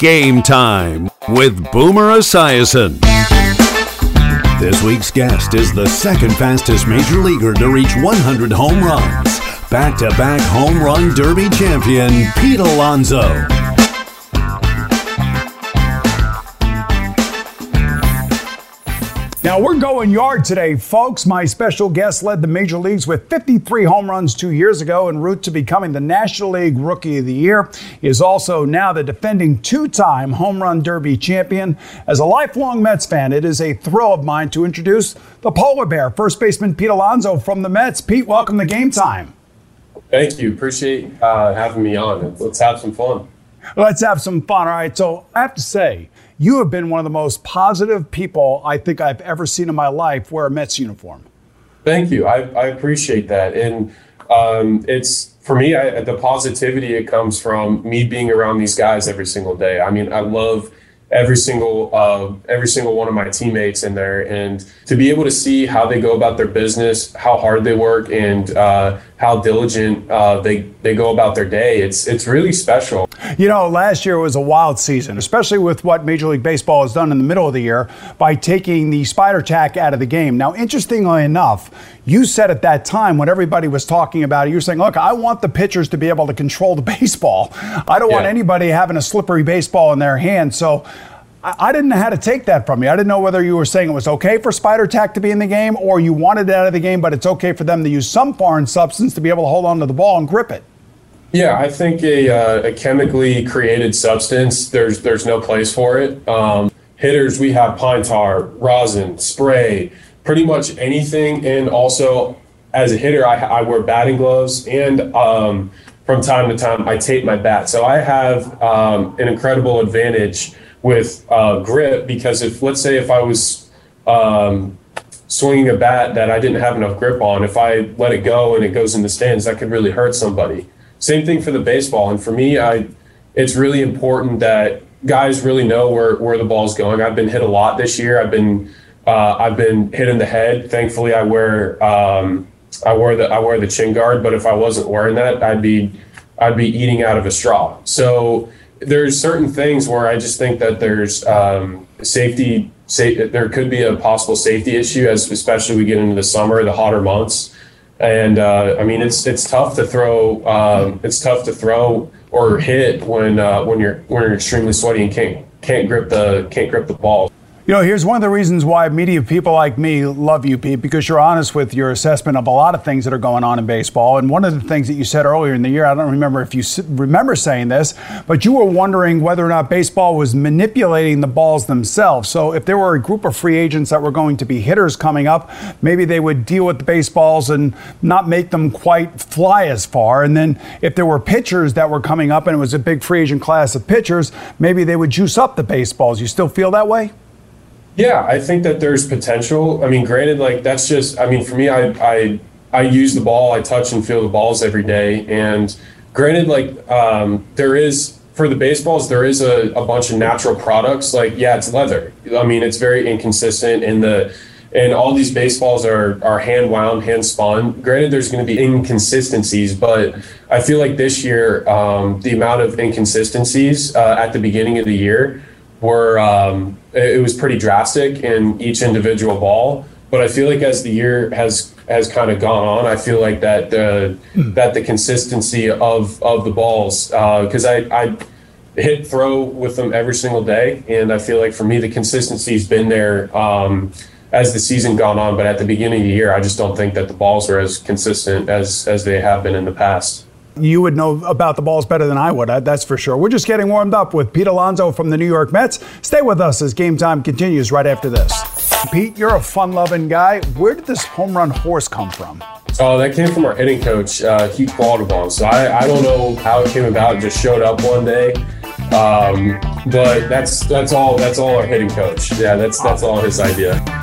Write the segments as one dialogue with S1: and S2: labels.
S1: Game Time with Boomer Esiason. This week's guest is the second fastest major leaguer to reach 100 home runs. Back to back home run derby champion, Pete Alonso.
S2: Now we're going yard today, folks. My special guest led the major leagues with 53 home runs two years ago en route to becoming the National League Rookie of the Year. He is also now the defending two-time home run derby champion. As a lifelong Mets fan, it is a thrill of mine to introduce the polar bear, first baseman Pete Alonso from the Mets. Pete, welcome to Game Time.
S3: Thank you. Appreciate uh, having me on. Let's have some fun.
S2: Let's have some fun. All right. So I have to say, you have been one of the most positive people I think I've ever seen in my life wear a Mets uniform.
S3: Thank you. I, I appreciate that. And um, it's for me, I, the positivity it comes from me being around these guys every single day. I mean, I love every single uh, every single one of my teammates in there, and to be able to see how they go about their business, how hard they work, and uh, how diligent uh, they they go about their day. It's it's really special.
S2: You know, last year was a wild season, especially with what Major League Baseball has done in the middle of the year by taking the spider tack out of the game. Now, interestingly enough, you said at that time when everybody was talking about it, you were saying, "Look, I want the pitchers to be able to control the baseball. I don't yeah. want anybody having a slippery baseball in their hand." So. I didn't know how to take that from you. I didn't know whether you were saying it was okay for spider tack to be in the game or you wanted it out of the game, but it's okay for them to use some foreign substance to be able to hold onto the ball and grip it.
S3: Yeah, I think a, uh, a chemically created substance, there's, there's no place for it. Um, hitters, we have pine tar, rosin, spray, pretty much anything. And also, as a hitter, I, I wear batting gloves and um, from time to time, I tape my bat. So I have um, an incredible advantage with uh, grip because if let's say if I was um, swinging a bat that I didn't have enough grip on, if I let it go and it goes in the stands, that could really hurt somebody. Same thing for the baseball. And for me, I it's really important that guys really know where where the ball's going. I've been hit a lot this year. I've been uh, I've been hit in the head. Thankfully, I wear um, I wear the I wear the chin guard. But if I wasn't wearing that, I'd be I'd be eating out of a straw. So there's certain things where I just think that there's um, safety. There could be a possible safety issue as especially we get into the summer, the hotter months, and uh, I mean it's it's tough to throw. Um, it's tough to throw or hit when uh, when you're when you're extremely sweaty and can't can't grip the can't grip the ball.
S2: You know, here's one of the reasons why media people like me love you, Pete, because you're honest with your assessment of a lot of things that are going on in baseball. And one of the things that you said earlier in the year, I don't remember if you remember saying this, but you were wondering whether or not baseball was manipulating the balls themselves. So if there were a group of free agents that were going to be hitters coming up, maybe they would deal with the baseballs and not make them quite fly as far. And then if there were pitchers that were coming up and it was a big free agent class of pitchers, maybe they would juice up the baseballs. You still feel that way?
S3: Yeah, I think that there's potential. I mean, granted, like that's just. I mean, for me, I I I use the ball, I touch and feel the balls every day, and granted, like um, there is for the baseballs, there is a, a bunch of natural products. Like, yeah, it's leather. I mean, it's very inconsistent in the and all these baseballs are are hand wound, hand spun. Granted, there's going to be inconsistencies, but I feel like this year um, the amount of inconsistencies uh, at the beginning of the year were um, it was pretty drastic in each individual ball. But I feel like as the year has has kind of gone on, I feel like that the mm. that the consistency of of the balls because uh, I I hit throw with them every single day, and I feel like for me the consistency's been there. Um, as the season gone on, but at the beginning of the year, I just don't think that the balls were as consistent as as they have been in the past.
S2: You would know about the balls better than I would, that's for sure. We're just getting warmed up with Pete Alonso from the New York Mets. Stay with us as game time continues right after this. Pete, you're a fun loving guy. Where did this home run horse come from?
S3: Oh, that came from our hitting coach, uh, Hugh Quattlebaum. So I, I don't know how it came about. It just showed up one day. Um, but that's that's all that's all our hitting coach. Yeah, that's that's all his idea.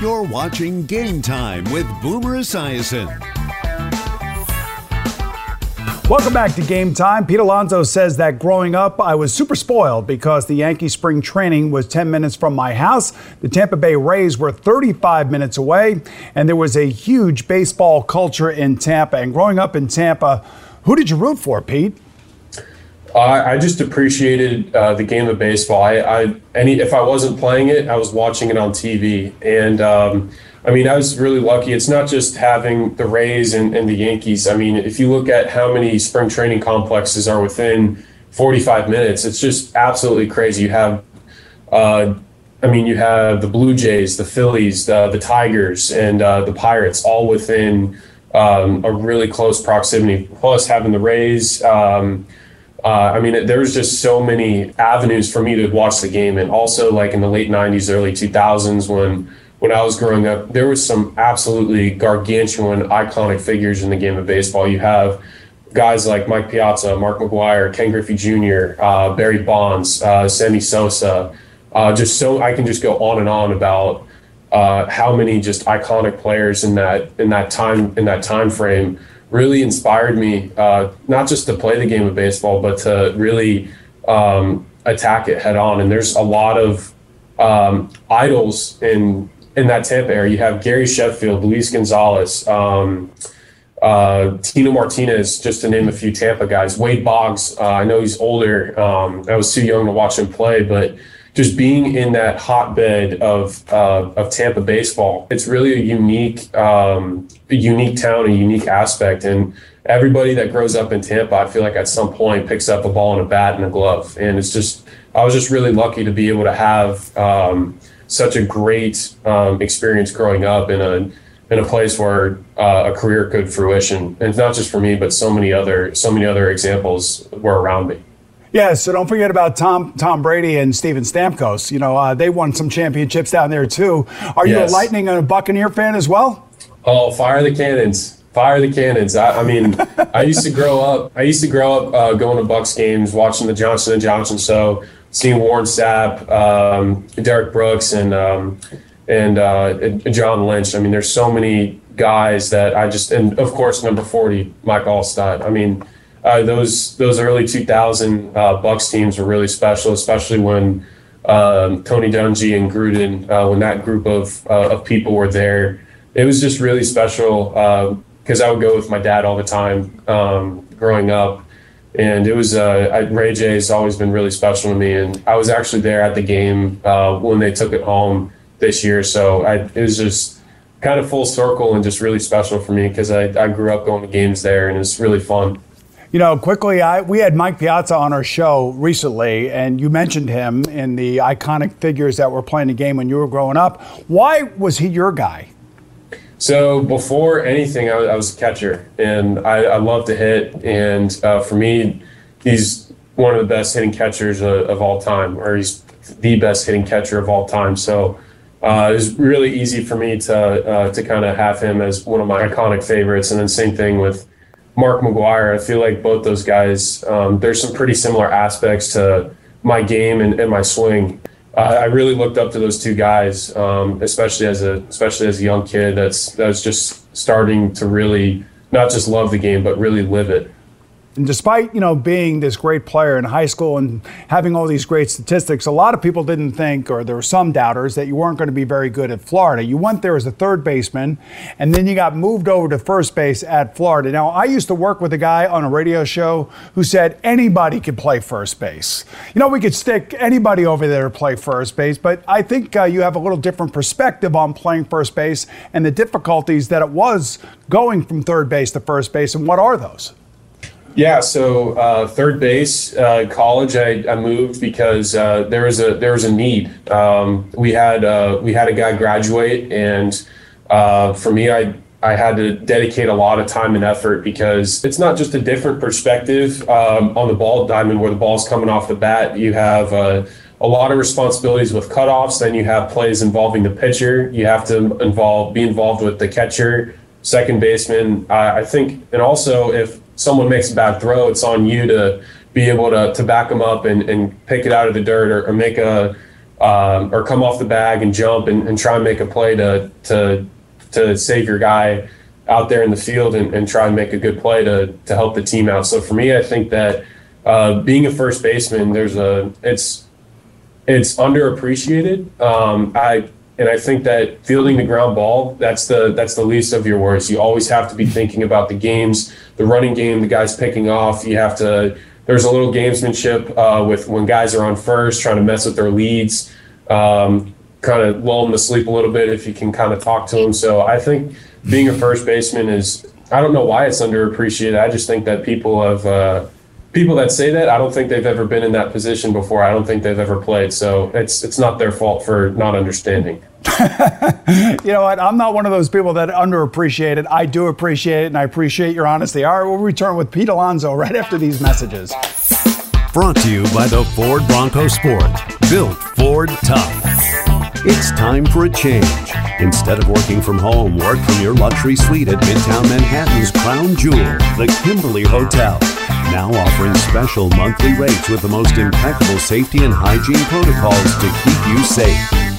S1: You're watching Game Time with Boomer Esiason.
S2: Welcome back to Game Time. Pete Alonso says that growing up, I was super spoiled because the Yankee spring training was 10 minutes from my house. The Tampa Bay Rays were 35 minutes away, and there was a huge baseball culture in Tampa. And growing up in Tampa, who did you root for, Pete?
S3: I just appreciated uh, the game of baseball. I, I, any if I wasn't playing it, I was watching it on TV, and um, I mean, I was really lucky. It's not just having the Rays and, and the Yankees. I mean, if you look at how many spring training complexes are within 45 minutes, it's just absolutely crazy. You have, uh, I mean, you have the Blue Jays, the Phillies, the, the Tigers, and uh, the Pirates all within um, a really close proximity. Plus, having the Rays. Um, uh, I mean, there was just so many avenues for me to watch the game, and also like in the late '90s, early 2000s, when when I was growing up, there was some absolutely gargantuan, iconic figures in the game of baseball. You have guys like Mike Piazza, Mark McGwire, Ken Griffey Jr., uh, Barry Bonds, uh, Sammy Sosa. Uh, just so I can just go on and on about uh, how many just iconic players in that in that time in that time frame really inspired me uh, not just to play the game of baseball, but to really um, attack it head on. And there's a lot of um, idols in in that Tampa area. You have Gary Sheffield, Luis Gonzalez, um, uh, Tino Martinez, just to name a few Tampa guys. Wade Boggs, uh, I know he's older. Um, I was too young to watch him play, but just being in that hotbed of uh, of Tampa baseball, it's really a unique um, a unique town, a unique aspect, and everybody that grows up in Tampa, I feel like at some point picks up a ball and a bat and a glove, and it's just I was just really lucky to be able to have um, such a great um, experience growing up in a in a place where uh, a career could fruition. And it's not just for me, but so many other so many other examples were around me.
S2: Yeah, so don't forget about Tom Tom Brady and Steven Stamkos. You know, uh, they won some championships down there too. Are you a Lightning and a Buccaneer fan as well?
S3: Oh, fire the cannons! Fire the cannons! I, I mean, I used to grow up. I used to grow up uh, going to Bucs games, watching the Johnson and Johnson show seeing Warren Sapp, um, Derrick Brooks, and um, and, uh, John Lynch. I mean, there's so many guys that I just and of course number 40, Mike Alstott. I mean, uh, those those early 2000 uh, Bucs teams were really special, especially when um, Tony Dungy and Gruden, uh, when that group of uh, of people were there. It was just really special because uh, I would go with my dad all the time um, growing up and it was uh, Ray Jay has always been really special to me, and I was actually there at the game uh, when they took it home this year, so I, it was just kind of full circle and just really special for me because I, I grew up going to games there, and it's really fun.
S2: You know, quickly, I, we had Mike Piazza on our show recently, and you mentioned him in the iconic figures that were playing the game when you were growing up. Why was he your guy?
S3: So before anything, I, I was a catcher, and I, I love to hit. And uh, for me, he's one of the best hitting catchers of, of, all time, or he's the best hitting catcher of all time. So uh, it was really easy for me to uh, to kind of have him as one of my iconic favorites. And then same thing with Mark McGwire. I feel like both those guys. Um, there's some pretty similar aspects to my game and, and my swing. I really looked up to those two guys, um, especially as a especially as a young kid that's that's just starting to really not just love the game but really live it.
S2: And despite, you know, being this great player in high school and having all these great statistics, a lot of people didn't think, or there were some doubters, that you weren't going to be very good at Florida. You went there as a third baseman, and then you got moved over to first base at Florida. Now, I used to work with a guy on a radio show who said anybody could play first base. You know, we could stick anybody over there to play first base, but I think uh, you have a little different perspective on playing first base and the difficulties that it was going from third base to first base. And what are those?
S3: Yeah, so uh, third base, uh, college, I, I, moved because uh, there was a there was a need. Um, we had uh, we had a guy graduate, and uh, for me, I I had to dedicate a lot of time and effort because it's not just a different perspective um, on the ball diamond where the ball's coming off the bat. You have uh, a lot of responsibilities with cutoffs. Then you have plays involving the pitcher. You have to involve be involved with the catcher, second baseman. I think, and also if someone makes a bad throw, it's on you to be able to, to back them up and, and pick it out of the dirt or, or make a um, or come off the bag and jump and, and try and make a play to to to save your guy out there in the field and, and try and make a good play to to help the team out. So for me, I think that uh, being a first baseman, there's a it's it's underappreciated. Um, I and I think that fielding the ground ball that's the that's the least of your worries. You always have to be thinking about the games, the running game, the guys picking off. You have to. There's a little gamesmanship uh, with when guys are on first, trying to mess with their leads, um, kind of lull them to sleep a little bit if you can kind of talk to them. So I think being a first baseman is. I don't know why it's underappreciated. I just think that people have. Uh, people that say that, I don't think they've ever been in that position before. I don't think they've ever played. So it's it's not their fault for not understanding.
S2: you know what? I'm not one of those people that underappreciate it. I do appreciate it, and I appreciate your honesty. All right, we'll return with Pete Alonso right after these messages.
S1: Brought to you by the Ford Bronco Sport. Built Ford Tough. It's time for a change. Instead of working from home, work from your luxury suite at Midtown Manhattan's Crown Jewel, the Kimberly Hotel. Now offering special monthly rates with the most impeccable safety and hygiene protocols to keep you safe.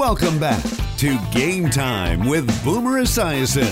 S1: Welcome back to Game Time with Boomer Esiason.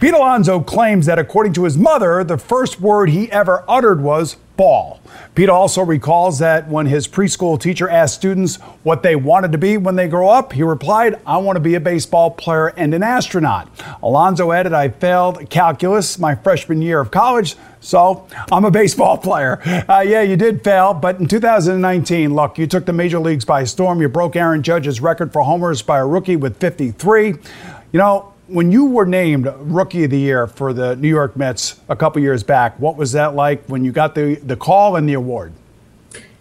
S2: Pete Alonso claims that according to his mother, the first word he ever uttered was ball. Pete also recalls that when his preschool teacher asked students what they wanted to be when they grow up, he replied, I want to be a baseball player and an astronaut. Alonso added, I failed calculus my freshman year of college, so I'm a baseball player. Uh, yeah, you did fail, but in 2019, look, you took the major leagues by storm. You broke Aaron Judge's record for homers by a rookie with 53. You know, when you were named Rookie of the Year for the New York Mets a couple years back, what was that like when you got the, the call and the award?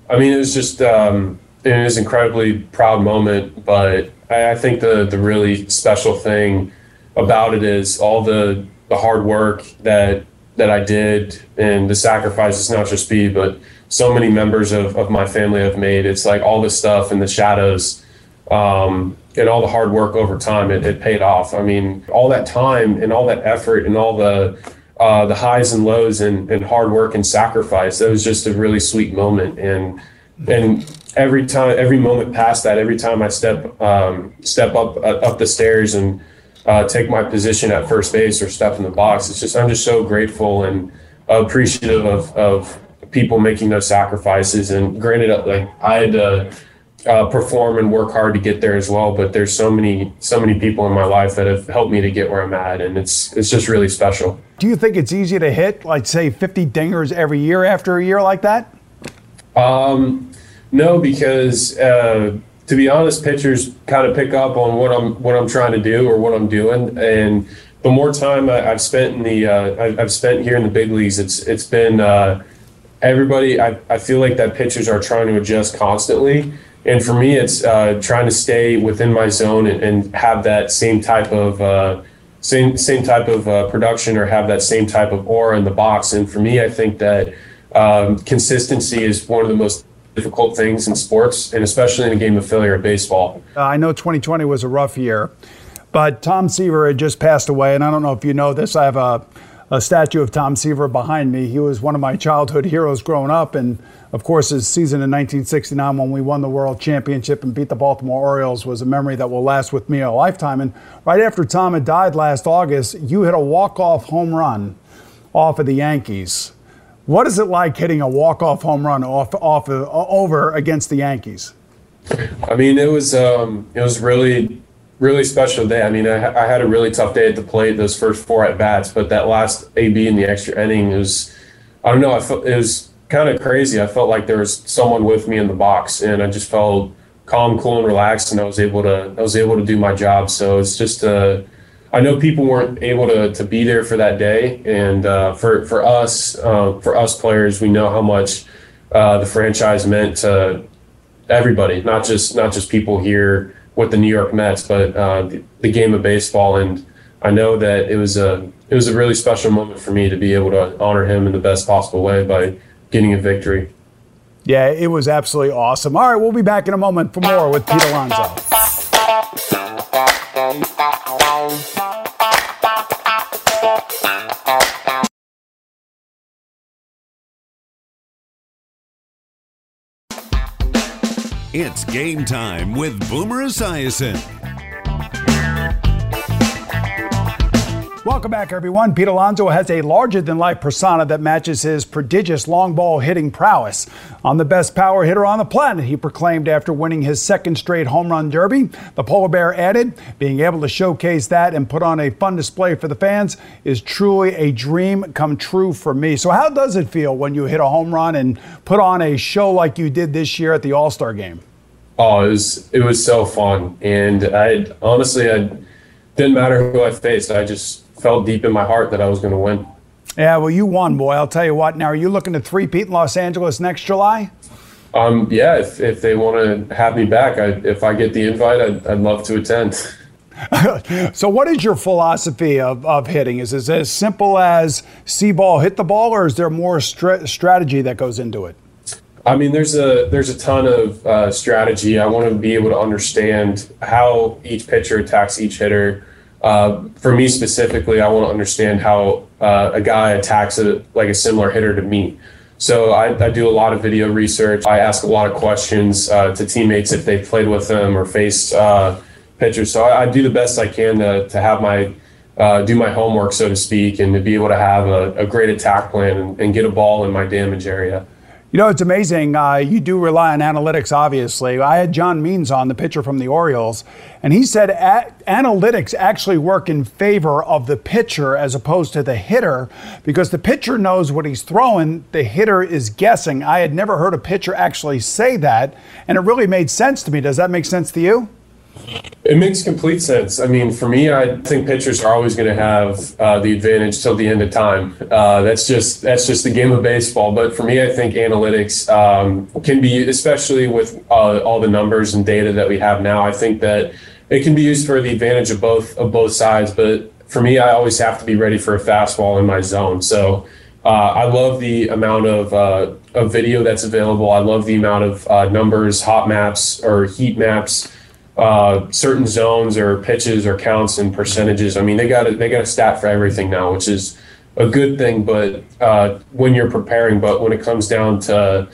S3: I mean, it was just um, it was an incredibly proud moment, but I, I think the the really special thing about it is all the the hard work that that I did and the sacrifices, not just me, but so many members of, of my family have made. It's like all this stuff in the shadows um, and all the hard work over time, it, it, paid off. I mean, all that time and all that effort and all the uh, the highs and lows and, and hard work and sacrifice. That was just a really sweet moment. And and every time, every moment past that, every time I step um, step up uh, up the stairs and uh, take my position at first base or step in the box, it's just I'm just so grateful and appreciative of of people making those sacrifices. And granted, like I had uh, perform and work hard to get there as well. But there's so many so many people in my life that have helped me to get where I'm at, and it's it's just really special.
S2: Do you think it's easy to hit like say 50 dingers every year after a year like that?
S3: Um, no, because uh, to be honest, pitchers kind of pick up on what I'm what I'm trying to do or what I'm doing, and the more time I, have spent in the uh, I've spent here in the big leagues, it's it's been uh, everybody. I, I feel like that pitchers are trying to adjust constantly and for me, it's uh, trying to stay within my zone and, and have that same type of uh, same same type of uh, production or have that same type of aura in the box. And for me, I think that um, consistency is one of the most difficult things in sports, and especially in a game of failure baseball.
S2: Uh, I know 2020 was a rough year, but Tom Seaver had just passed away, and I don't know if you know this. I have a a statue of Tom Seaver behind me. He was one of my childhood heroes growing up, and of course, his season in 1969 when we won the World Championship and beat the Baltimore Orioles was a memory that will last with me a lifetime. And right after Tom had died last August, you hit a walk-off home run off of the Yankees. What is it like hitting a walk-off home run off, off of, over against the Yankees?
S3: I mean, it was um, it was really really special day. I mean, I, I, had a really tough day at the plate those first four at bats, but that last AB in the extra inning was, I don't know, I felt it was kind of crazy. I felt like there was someone with me in the box, and I just felt calm, cool, and relaxed, and I was able to I was able to do my job. So it's just uh, I know people weren't able to to be there for that day, and uh, for for us uh, for us players, we know how much uh, the franchise meant to everybody, not just not just people here with the New York Mets, but uh, the, the, game of baseball. And I know that it was a it was a really special moment for me to be able to honor him in the best possible way by getting a victory.
S2: Yeah, it was absolutely awesome. All right, we'll be back in a moment for more with Pete Alonso.
S1: It's game time with Boomer Esiason.
S2: Welcome back, everyone. Pete Alonso has a larger than life persona that matches his prodigious long ball hitting prowess. I'm the best power hitter on the planet, he proclaimed after winning his second straight home run derby. The Polar Bear added, being able to showcase that and put on a fun display for the fans is truly a dream come true for me. So, how does it feel when you hit a home run and put on a show like you did this year at the All Star game?
S3: Oh, it was it was so fun, and I honestly I didn't matter who I faced. I just felt deep in my heart that I was going to win.
S2: Yeah, well, you won, boy. I'll tell you what. Now, are you looking to three-peat in Los Angeles next July?
S3: Um, yeah, if, if they want to have me back, I, if I get the invite, I'd, I'd love to attend.
S2: so, what is your philosophy of, of hitting? Is it as simple as see ball, hit the ball, or is there more strategy that goes into it?
S3: I mean, there's a there's a ton of uh, strategy. I want to be able to understand how each pitcher attacks each hitter. Uh, for me specifically, I want to understand how uh, a guy attacks a, like a similar hitter to me. So I, I, do a lot of video research. I ask a lot of questions uh, to teammates if they've played with them or faced uh, pitchers. So I, I, do the best I can to, to have my uh, do my homework, so to speak, and to be able to have a, a great attack plan and, and get a ball in my damage area.
S2: You know, it's amazing. Uh, you do rely on analytics, obviously. I had John Means on, the pitcher from the Orioles, and he said analytics actually work in favor of the pitcher as opposed to the hitter because the pitcher knows what he's throwing, the hitter is guessing. I had never heard a pitcher actually say that, and it really made sense to me. Does that make sense to you?
S3: It makes complete sense. I mean, for me, I think pitchers are always going to have uh, the advantage till the end of time. Uh, that's just that's just the game of baseball. But for me, I think analytics um, can be, especially with uh, all the numbers and data that we have now. I think that it can be used for the advantage of both of both sides. But for me, I always have to be ready for a fastball in my zone. So. Uh, I love the amount of, uh, of video that's available. I love the amount of uh, numbers, hot maps, or heat maps uh, certain zones or pitches or counts and percentages. I mean, they got a, they got a stat for everything now, which is a good thing. But uh, when you're preparing, but when it comes down to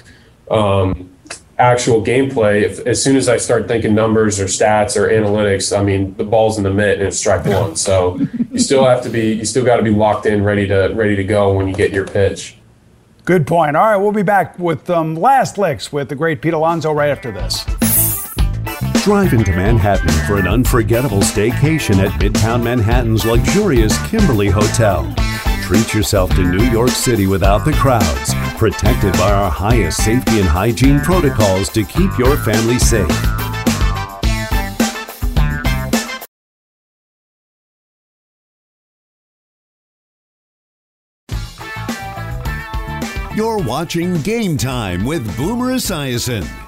S3: um, actual gameplay, if, as soon as I start thinking numbers or stats or analytics, I mean, the ball's in the mitt and it's strike one. So you still have to be, you still got to be locked in, ready to ready to go when you get your pitch.
S2: Good point. All right, we'll be back with um, last licks with the great Pete Alonso right after this.
S1: Drive into Manhattan for an unforgettable staycation at Midtown Manhattan's luxurious Kimberly Hotel. Treat yourself to New York City without the crowds, protected by our highest safety and hygiene protocols to keep your family safe. You're watching Game Time with Boomer Esiason.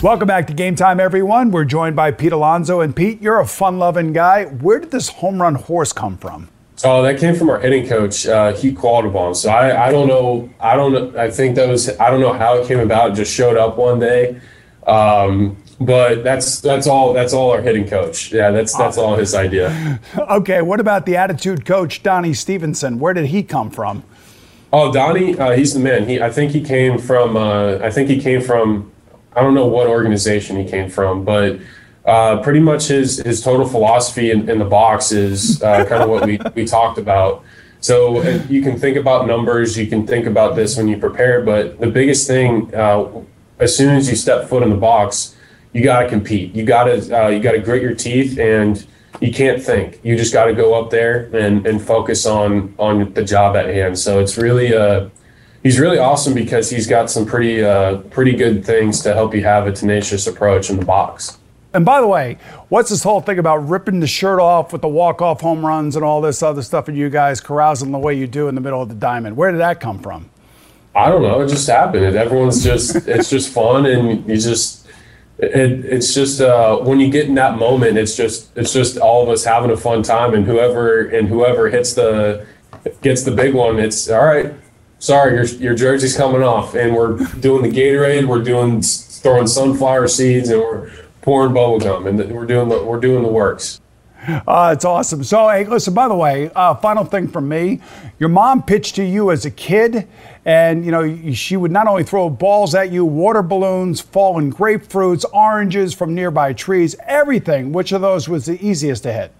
S2: Welcome back to Game Time, everyone. We're joined by Pete Alonso. And Pete, you're a fun loving guy. Where did this home run horse come from?
S3: Oh, that came from our hitting coach, uh, Hugh Quattlebaum. So I, I don't know. I don't. I think that was, I don't know how it came about. It just showed up one day. Um, but that's that's all that's all our hitting coach. Yeah, that's that's all his idea.
S2: okay, what about the attitude coach Donnie Stevenson? Where did he come from?
S3: Oh, Donnie, uh, he's the man. He I think he came from uh, I think he came from I don't know what organization he came from, but uh, pretty much his his total philosophy in, in the box is uh, kind of what we we talked about. So uh, you can think about numbers, you can think about this when you prepare, but the biggest thing, uh, as soon as you step foot in the box, you got to compete. You got to uh, you got to grit your teeth, and you can't think. You just got to go up there and and focus on on the job at hand. So it's really a he's really awesome because he's got some pretty uh, pretty good things to help you have a tenacious approach in the box.
S2: And by the way, what's this whole thing about ripping the shirt off with the walk-off home runs and all this other stuff and you guys carousing the way you do in the middle of the diamond? Where did that come from?
S3: I don't know. It just happened. Everyone's just it's just fun and you just it, it's just uh, when you get in that moment, it's just it's just all of us having a fun time and whoever and whoever hits the gets the big one, it's all right sorry, your, your jersey's coming off. And we're doing the Gatorade, we're doing throwing sunflower seeds, and we're pouring bubble gum, and we're doing the, we're doing the works.
S2: Uh, it's awesome. So, hey, listen, by the way, uh, final thing from me. Your mom pitched to you as a kid, and, you know, she would not only throw balls at you, water balloons, fallen grapefruits, oranges from nearby trees, everything. Which of those was the easiest to hit?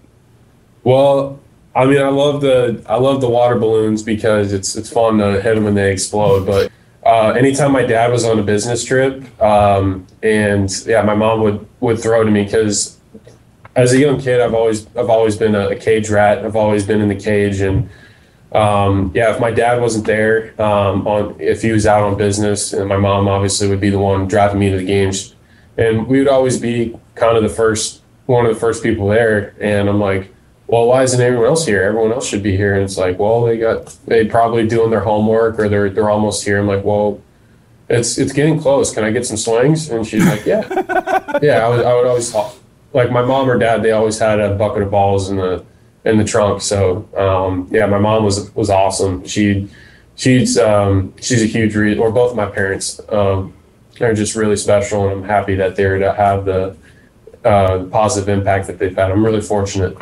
S3: Well, I mean, I love the I love the water balloons because it's it's fun to hit them when they explode. But uh, anytime my dad was on a business trip, um, and yeah, my mom would would throw to me because as a young kid, I've always I've always been a, cage rat. I've always been in the cage, and um, yeah, if my dad wasn't there, um, on if he was out on business, and my mom obviously would be the one driving me to the games, and we would always be kind of the first one of the first people there. And I'm like, well, why isn't everyone else here? Everyone else should be here. And it's like, well, they got they probably doing their homework or they're they're almost here. I'm like, well, it's it's getting close. Can I get some swings? And she's like, yeah, yeah. I would I would always like my mom or dad, they always had a bucket of balls in the in the trunk. So um, yeah, my mom was was awesome. She she's um, she's a huge re- or both my parents um, are just really special, and I'm happy that they're to have the uh, positive impact that they've had. I'm really fortunate.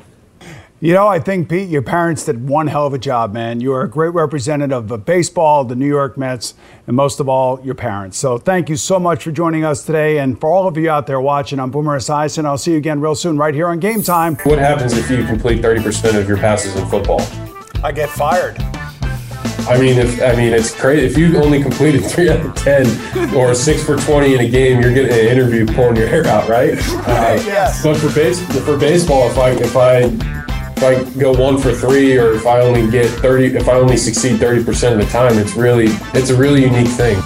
S2: You know, I think, Pete, your parents did one hell of a job, man. You are a great representative of baseball, the New York Mets, and most of all, your parents. So thank you so much for joining us today. And for all of you out there watching, I'm Boomer Esiason. I'll see you again real soon right here on Game Time.
S3: What happens if you complete 30% of your passes in football?
S2: I get fired.
S3: I mean, if I mean, it's crazy. If you only completed three out of ten or six for twenty in a game, you're getting an interview pulling your hair out, right?
S2: Uh, yes.
S3: But for base for baseball, if I if I if I go one for three or if I only get 30, if I only succeed 30% of the time, it's really, it's a really unique thing.